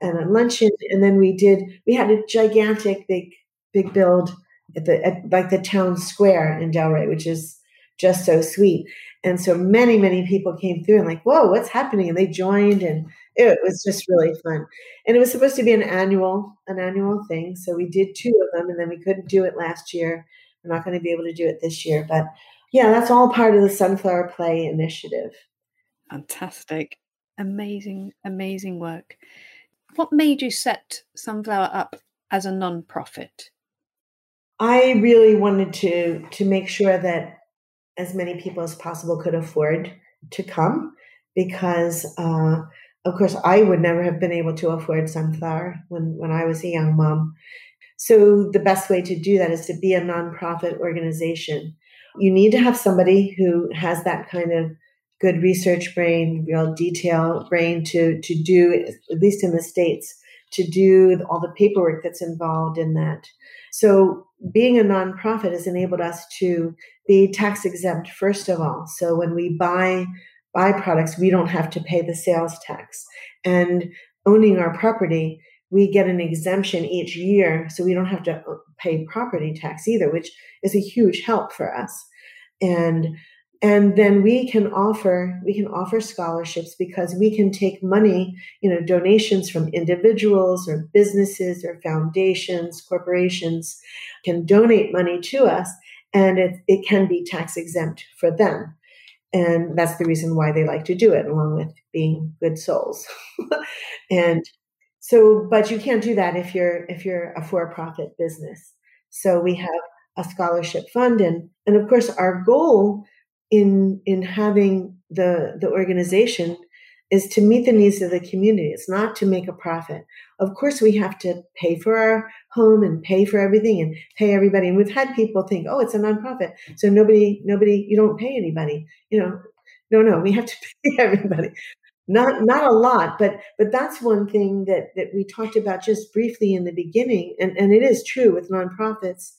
and a luncheon. And then we did we had a gigantic big big build at the at like the town square in Delray, which is just so sweet. And so many, many people came through and like, whoa, what's happening? And they joined and it was just really fun. And it was supposed to be an annual, an annual thing. So we did two of them and then we couldn't do it last year. We're not going to be able to do it this year. But yeah, that's all part of the Sunflower Play initiative. Fantastic. Amazing, amazing work. What made you set Sunflower up as a non-profit? I really wanted to to make sure that as many people as possible could afford to come because uh, of course i would never have been able to afford sunflower when, when i was a young mom so the best way to do that is to be a nonprofit organization you need to have somebody who has that kind of good research brain real detail brain to to do at least in the states to do all the paperwork that's involved in that so being a nonprofit has enabled us to be tax exempt first of all. So when we buy buy products, we don't have to pay the sales tax. And owning our property, we get an exemption each year, so we don't have to uh, pay property tax either, which is a huge help for us. And and then we can offer we can offer scholarships because we can take money you know donations from individuals or businesses or foundations corporations can donate money to us and it, it can be tax exempt for them and that's the reason why they like to do it along with being good souls and so but you can't do that if you're if you're a for-profit business so we have a scholarship fund and and of course our goal in in having the the organization is to meet the needs of the community. It's not to make a profit. Of course, we have to pay for our home and pay for everything and pay everybody. And we've had people think, "Oh, it's a nonprofit, so nobody, nobody, you don't pay anybody." You know, no, no, we have to pay everybody. Not not a lot, but but that's one thing that that we talked about just briefly in the beginning, and and it is true with nonprofits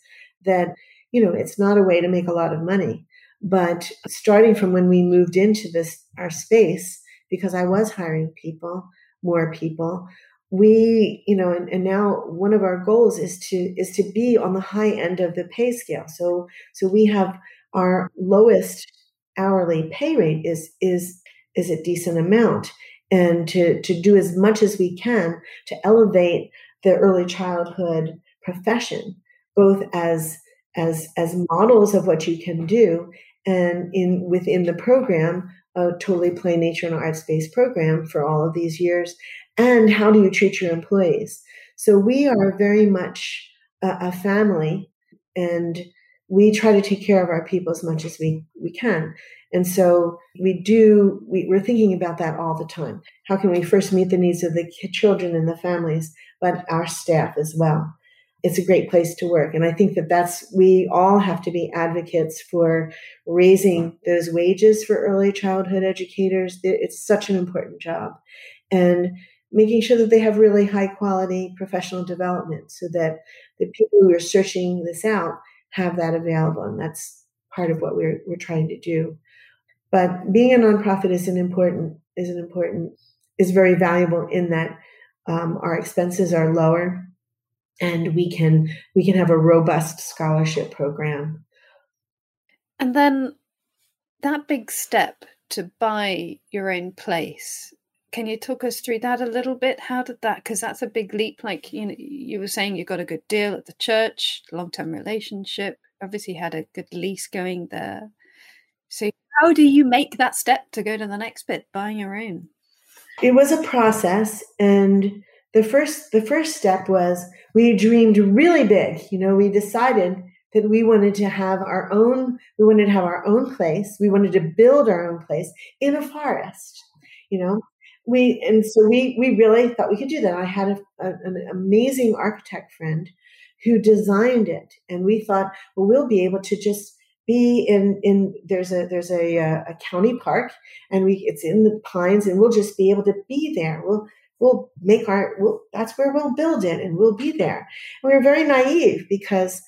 that you know it's not a way to make a lot of money but starting from when we moved into this our space, because I was hiring people, more people, we, you know, and, and now one of our goals is to is to be on the high end of the pay scale. So so we have our lowest hourly pay rate is is is a decent amount. And to to do as much as we can to elevate the early childhood profession both as as as models of what you can do and in within the program a totally play nature and arts based program for all of these years and how do you treat your employees? So we are very much a, a family and we try to take care of our people as much as we, we can and so we do we, we're thinking about that all the time how can we first meet the needs of the children and the families but our staff as well it's a great place to work. And I think that that's, we all have to be advocates for raising those wages for early childhood educators. It's such an important job. And making sure that they have really high quality professional development so that the people who are searching this out have that available. And that's part of what we're, we're trying to do. But being a nonprofit is an important, is an important, is very valuable in that um, our expenses are lower and we can, we can have a robust scholarship program. And then that big step to buy your own place can you talk us through that a little bit how did that because that's a big leap like you know you were saying you got a good deal at the church long-term relationship obviously had a good lease going there so how do you make that step to go to the next bit? Buying your own. It was a process and the first the first step was we dreamed really big. You know we decided that we wanted to have our own we wanted to have our own place. We wanted to build our own place in a forest you know? We and so we we really thought we could do that. I had a, a, an amazing architect friend who designed it, and we thought, well, we'll be able to just be in in there's a there's a uh, a county park, and we it's in the pines, and we'll just be able to be there. We'll we'll make our we'll, that's where we'll build it, and we'll be there. And we were very naive because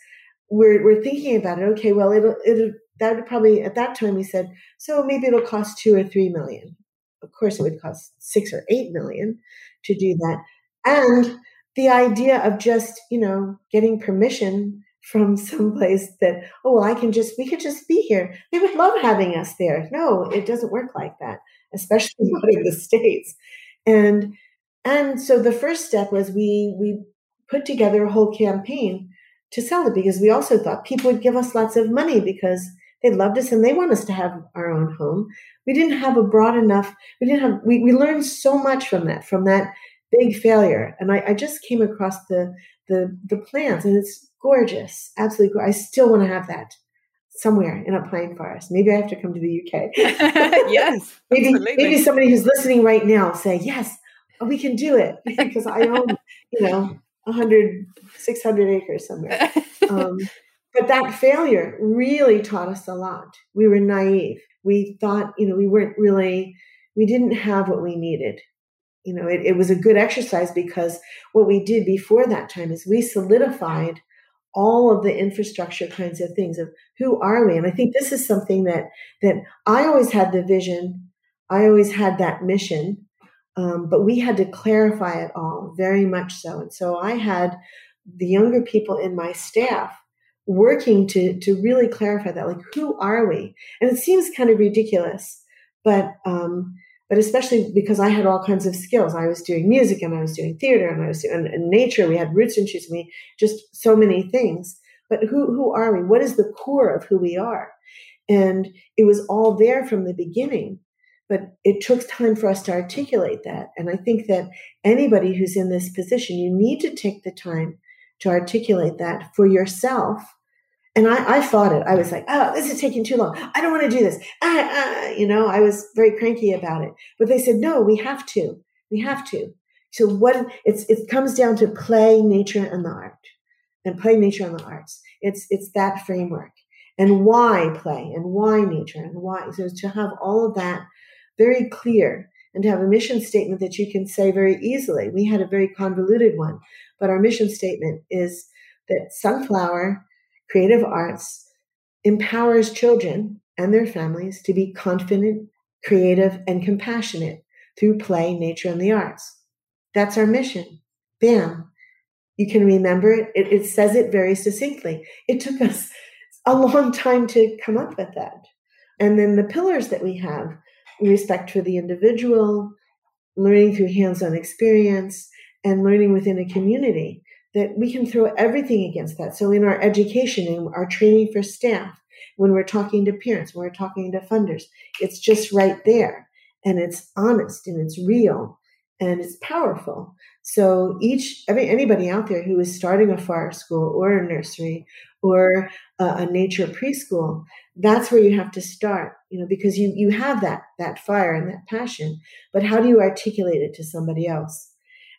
we're we're thinking about it. Okay, well, it'll it'll that would probably at that time we said so maybe it'll cost two or three million of course it would cost six or eight million to do that and the idea of just you know getting permission from someplace that oh well i can just we could just be here they would love having us there no it doesn't work like that especially not in the states and and so the first step was we we put together a whole campaign to sell it because we also thought people would give us lots of money because they loved us and they want us to have our own home. We didn't have a broad enough, we didn't have, we, we learned so much from that, from that big failure. And I, I just came across the, the, the plans and it's gorgeous. Absolutely. Gorgeous. I still want to have that somewhere in a pine forest. Maybe I have to come to the UK. yes. maybe, absolutely. maybe somebody who's listening right now say, yes, we can do it because I own, you know, 100, 600 acres somewhere. Um, but that failure really taught us a lot. We were naive. We thought, you know, we weren't really, we didn't have what we needed. You know, it, it was a good exercise because what we did before that time is we solidified all of the infrastructure kinds of things of who are we? And i think this is something that that i always had the vision. I always had that mission um, but we had to clarify it all very much so. And so i had the younger people in my staff working to to really clarify that like who are we? And it seems kind of ridiculous but um but especially because I had all kinds of skills. I was doing music and I was doing theater and I was doing in nature. We had roots and shoots. We just so many things. But who who are we? What is the core of who we are? And it was all there from the beginning. But it took time for us to articulate that. And I think that anybody who's in this position, you need to take the time to articulate that for yourself. And I, I fought it. I was like, oh, this is taking too long. I don't want to do this. Ah, ah. You know, I was very cranky about it. But they said, no, we have to. We have to. So what it's it comes down to play, nature, and the art. And play, nature, and the arts. It's it's that framework. And why play and why nature and why. So to have all of that very clear and to have a mission statement that you can say very easily. We had a very convoluted one, but our mission statement is that Sunflower Creative Arts empowers children and their families to be confident, creative, and compassionate through play, nature, and the arts. That's our mission. Bam. You can remember it. it. It says it very succinctly. It took us a long time to come up with that. And then the pillars that we have respect for the individual, learning through hands on experience, and learning within a community that we can throw everything against that. So in our education and our training for staff, when we're talking to parents, when we're talking to funders, it's just right there and it's honest and it's real and it's powerful. So each every anybody out there who is starting a forest school or a nursery or a, a nature preschool, that's where you have to start, you know, because you you have that that fire and that passion, but how do you articulate it to somebody else?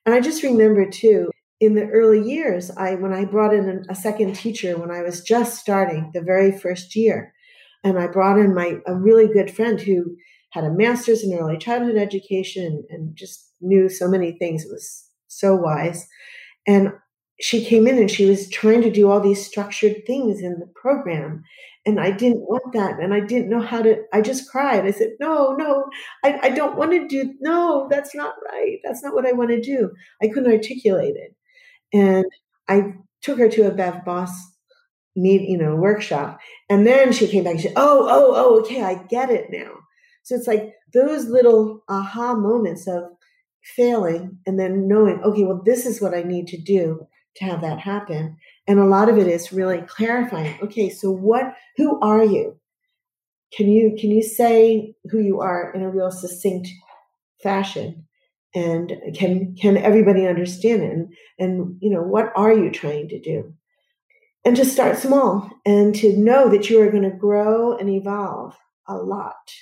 And I just remember too, in the early years, I when I brought in a second teacher when I was just starting the very first year, and I brought in my a really good friend who had a master's in early childhood education and just knew so many things. It was so wise. And she came in and she was trying to do all these structured things in the program. And I didn't want that. And I didn't know how to, I just cried. I said, no, no, I, I don't want to do, no, that's not right. That's not what I want to do. I couldn't articulate it. And I took her to a Bev Bos meet, you know, workshop. And then she came back and she said, oh, oh, oh, okay, I get it now. So it's like those little aha moments of failing and then knowing, okay, well, this is what I need to do to have that happen. And a lot of it is really clarifying, okay, so what, who are you? Can you, can you say who you are in a real succinct fashion? And can, can everybody understand it? And, and, you know, what are you trying to do? And to start small and to know that you are going to grow and evolve a lot.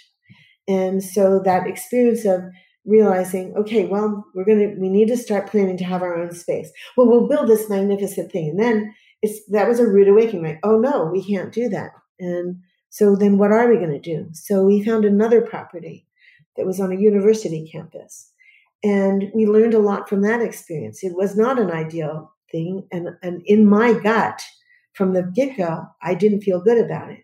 And so that experience of realizing, okay, well, we're going to, we need to start planning to have our own space. Well, we'll build this magnificent thing. And then it's, that was a rude awakening. Like, oh no, we can't do that. And so then what are we going to do? So we found another property that was on a university campus. And we learned a lot from that experience. It was not an ideal thing. And, and in my gut, from the get go, I didn't feel good about it.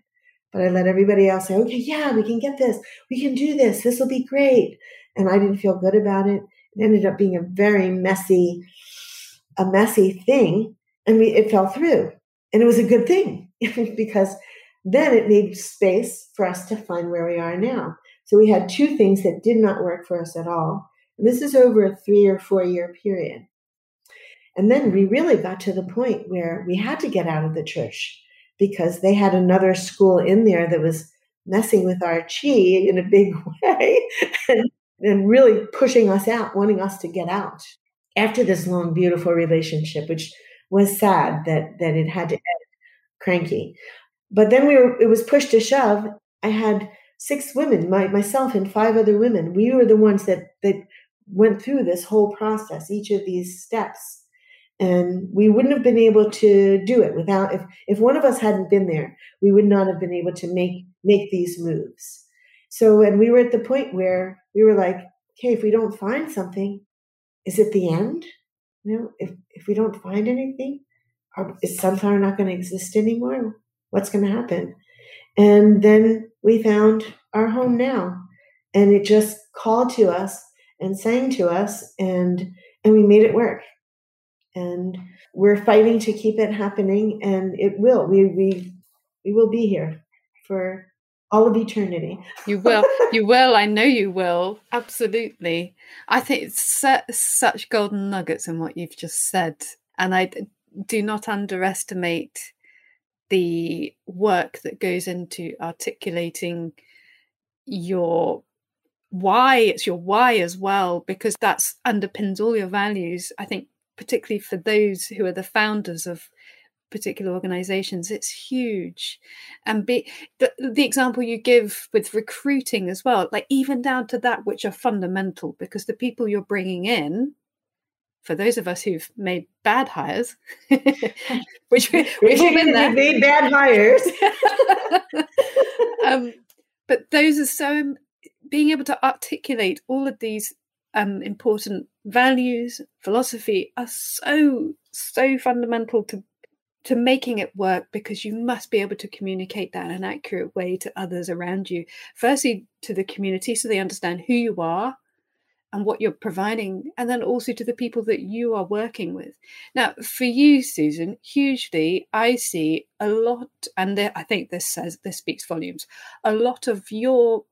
But I let everybody else say, okay, yeah, we can get this. We can do this. This will be great and I didn't feel good about it. It ended up being a very messy, a messy thing, and we it fell through. And it was a good thing because then it made space for us to find where we are now. So we had two things that did not work for us at all. This is over a three or four year period. And then we really got to the point where we had to get out of the church because they had another school in there that was messing with our chi in a big way. and and really pushing us out, wanting us to get out after this long, beautiful relationship, which was sad that that it had to end cranky. But then we were it was pushed to shove. I had six women, my, myself and five other women. We were the ones that that went through this whole process, each of these steps. And we wouldn't have been able to do it without if if one of us hadn't been there, we would not have been able to make make these moves. So, and we were at the point where we were like, okay, if we don't find something, is it the end? You know, if, if we don't find anything, are, is sunflower not going to exist anymore? What's going to happen? And then we found our home now, and it just called to us and sang to us, and and we made it work. And we're fighting to keep it happening, and it will. We we we will be here for all of eternity. you will. You will. I know you will. Absolutely. I think it's su- such golden nuggets in what you've just said. And I do not underestimate the work that goes into articulating your why. It's your why as well, because that's underpins all your values. I think, particularly for those who are the founders of particular organizations it's huge and be the, the example you give with recruiting as well like even down to that which are fundamental because the people you're bringing in for those of us who've made bad hires which we, we've all been there made bad hires um, but those are so being able to articulate all of these um, important values philosophy are so so fundamental to to making it work because you must be able to communicate that in an accurate way to others around you. Firstly, to the community so they understand who you are and what you're providing, and then also to the people that you are working with. Now, for you, Susan, hugely, I see a lot, and I think this says this speaks volumes. A lot of your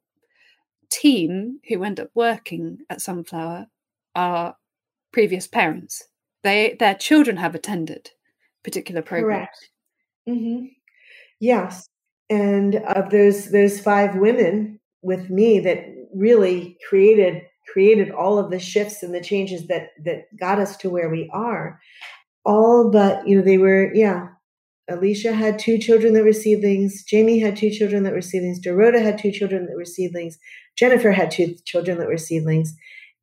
team who end up working at Sunflower are previous parents. They their children have attended particular program. Correct. Mm-hmm. Yes, and of those those five women with me that really created created all of the shifts and the changes that that got us to where we are. All but you know they were yeah. Alicia had two children that were seedlings. Jamie had two children that were seedlings. Dorota had two children that were seedlings. Jennifer had two children that were seedlings,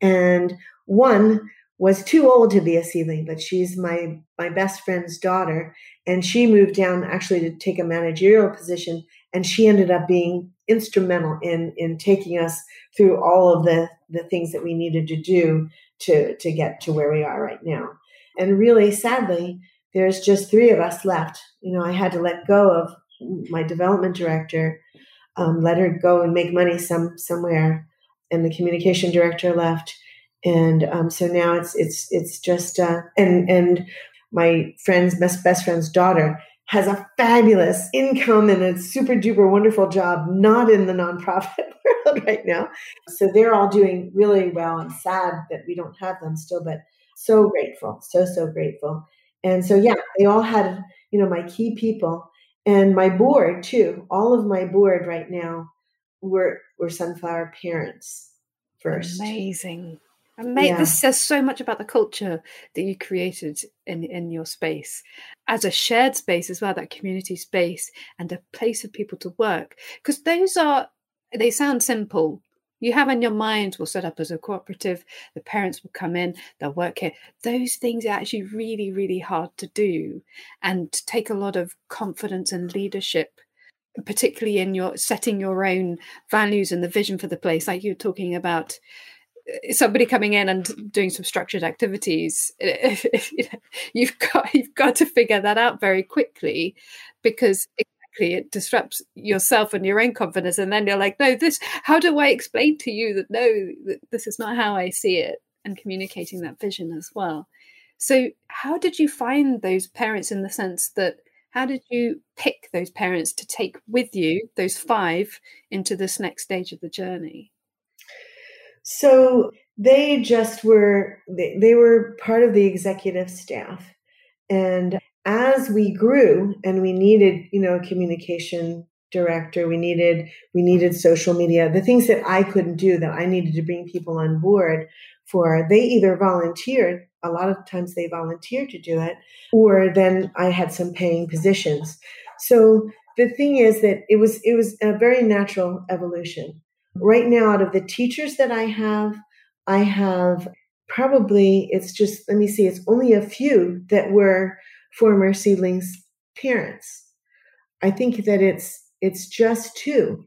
and one was too old to be a seedling, but she's my my best friend's daughter, and she moved down actually to take a managerial position, and she ended up being instrumental in in taking us through all of the the things that we needed to do to to get to where we are right now. And really, sadly, there's just three of us left. You know, I had to let go of my development director, um, let her go and make money some somewhere, and the communication director left. And um, so now it's it's it's just uh, and and my friend's best best friend's daughter has a fabulous income and a super duper wonderful job, not in the nonprofit world right now. So they're all doing really well. I'm sad that we don't have them still, but so grateful, so, so grateful. And so, yeah, they all had, you know, my key people and my board too. All of my board right now were, were sunflower parents first. Amazing. Mate, yeah. this says so much about the culture that you created in, in your space as a shared space as well, that community space and a place for people to work. Because those are, they sound simple. You have in your mind, we'll set up as a cooperative, the parents will come in, they'll work here. Those things are actually really, really hard to do and take a lot of confidence and leadership particularly in your setting your own values and the vision for the place like you're talking about uh, somebody coming in and doing some structured activities you've got you've got to figure that out very quickly because exactly it disrupts yourself and your own confidence and then you're like no this how do i explain to you that no this is not how i see it and communicating that vision as well so how did you find those parents in the sense that how did you pick those parents to take with you those five into this next stage of the journey so they just were, they, they were part of the executive staff. And as we grew and we needed, you know, communication director, we needed, we needed social media, the things that I couldn't do that I needed to bring people on board for, they either volunteered, a lot of times they volunteered to do it, or then I had some paying positions. So the thing is that it was it was a very natural evolution Right now, out of the teachers that I have, I have probably, it's just, let me see, it's only a few that were former seedlings parents. I think that it's, it's just two.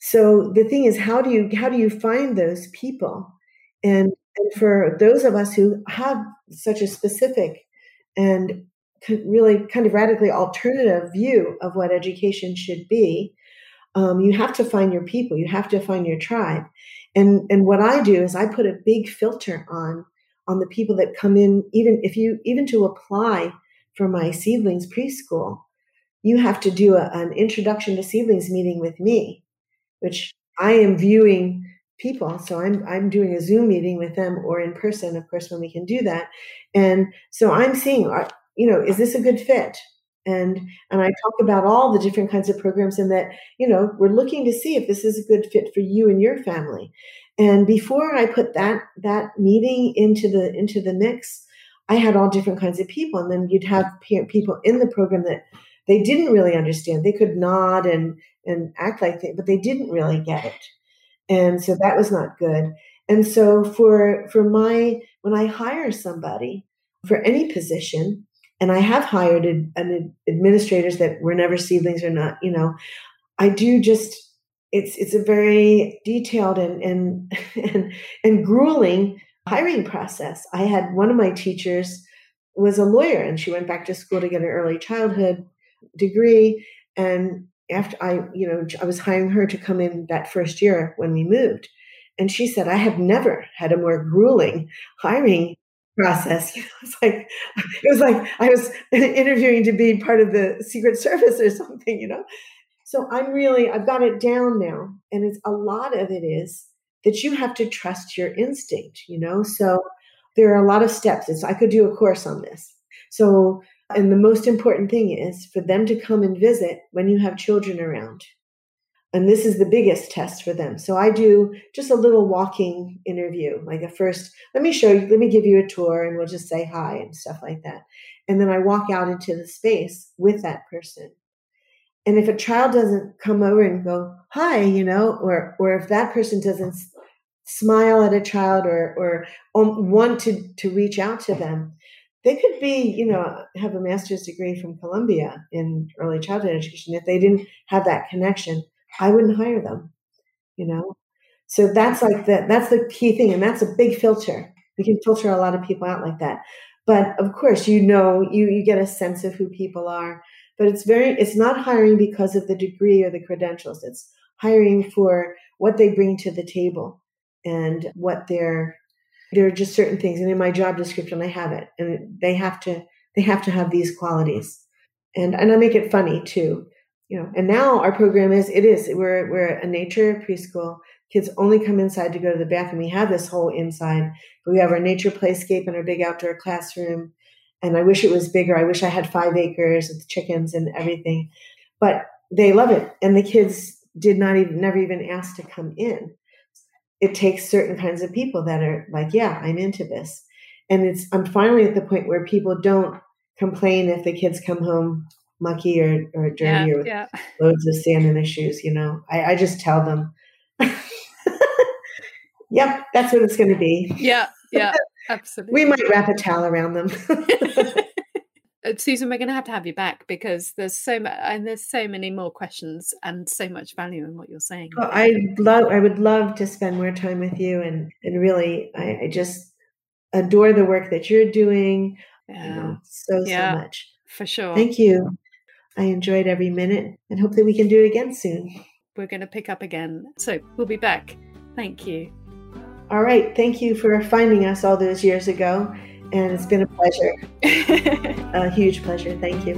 So the thing is, how do you, how do you find those people? And, and for those of us who have such a specific and really kind of radically alternative view of what education should be, um, you have to find your people you have to find your tribe and and what i do is i put a big filter on on the people that come in even if you even to apply for my seedlings preschool you have to do a, an introduction to seedlings meeting with me which i am viewing people. So i'm i'm doing a zoom meeting with them or in person of course when we can do that. And so i'm seeing uh, you know is this a good fit? And and i talk about all the different kinds of programs and that you know we're looking to see if this is a good fit for you and your family. And before i put that that meeting into the into the mix i had all different kinds of people and then you'd have people in the program that they didn't really understand. They could nod and and act like they but they didn't really get it. And so that was not good. And so for for my when i hire somebody for any position and I have hired an, administrators that were never seedlings or not, you know, I do just it's it's a very detailed and and and, and grueling hiring process. I had one of my teachers was a lawyer and she went back to school to get an early childhood degree and after I, you know, I was hiring her to come in that first year when we moved. And she said, I have never had a more grueling hiring process. You know, like it was like I was interviewing to be part of the Secret Service or something, you know. So I'm really I've got it down now, and it's a lot of it is that you have to trust your instinct, you know. So there are a lot of steps. It's, I could do a course on this. So and the most important thing is for them to come and visit when you have children around and this is the biggest test for them. So I do just a little walking interview, like a first, let me show you, let me give you a tour and we'll just say hi and stuff like that. And then I walk out into the space with that person. And if a child doesn't come over and go, hi, you know, or, or if that person doesn't smile at a child or, or um, want to, to reach out to them, they could be, you know, have a master's degree from Columbia in early childhood education. If they didn't have that connection, I wouldn't hire them, you know? So that's like the, that's the key thing. And that's a big filter. We can filter a lot of people out like that. But of course, you know, you, you get a sense of who people are. But it's very, it's not hiring because of the degree or the credentials. It's hiring for what they bring to the table and what they're, there are just certain things. And in my job description, I have it. And they have to, they have to have these qualities. And, and I make it funny too you know and now our program is it is we're we're a nature preschool kids only come inside to go to the bathroom we have this whole inside but we have our nature playscape and our big outdoor classroom and i wish it was bigger i wish i had five acres with chickens and everything but they love it and the kids did not even never even ask to come in it takes certain kinds of people that are like yeah i'm into this and it's i'm finally at the point where people don't complain if the kids come home mucky or, or dirty yeah, or with yeah. loads of sand in their shoes, you know. I, I just tell them, yep, that's what it's going to be. Yeah, yeah, absolutely. we might wrap a towel around them. Uh, Susan, we're going to have to have you back because there's so much, and there's so many more questions and so much value in what you're saying. Well, I love, I would love to spend more time with you, and and really, I, I just adore the work that you're doing. Yeah. You know, so yeah, so much for sure. Thank you. I enjoyed every minute and hope that we can do it again soon. We're going to pick up again. So we'll be back. Thank you. All right. Thank you for finding us all those years ago. And it's been a pleasure. a huge pleasure. Thank you.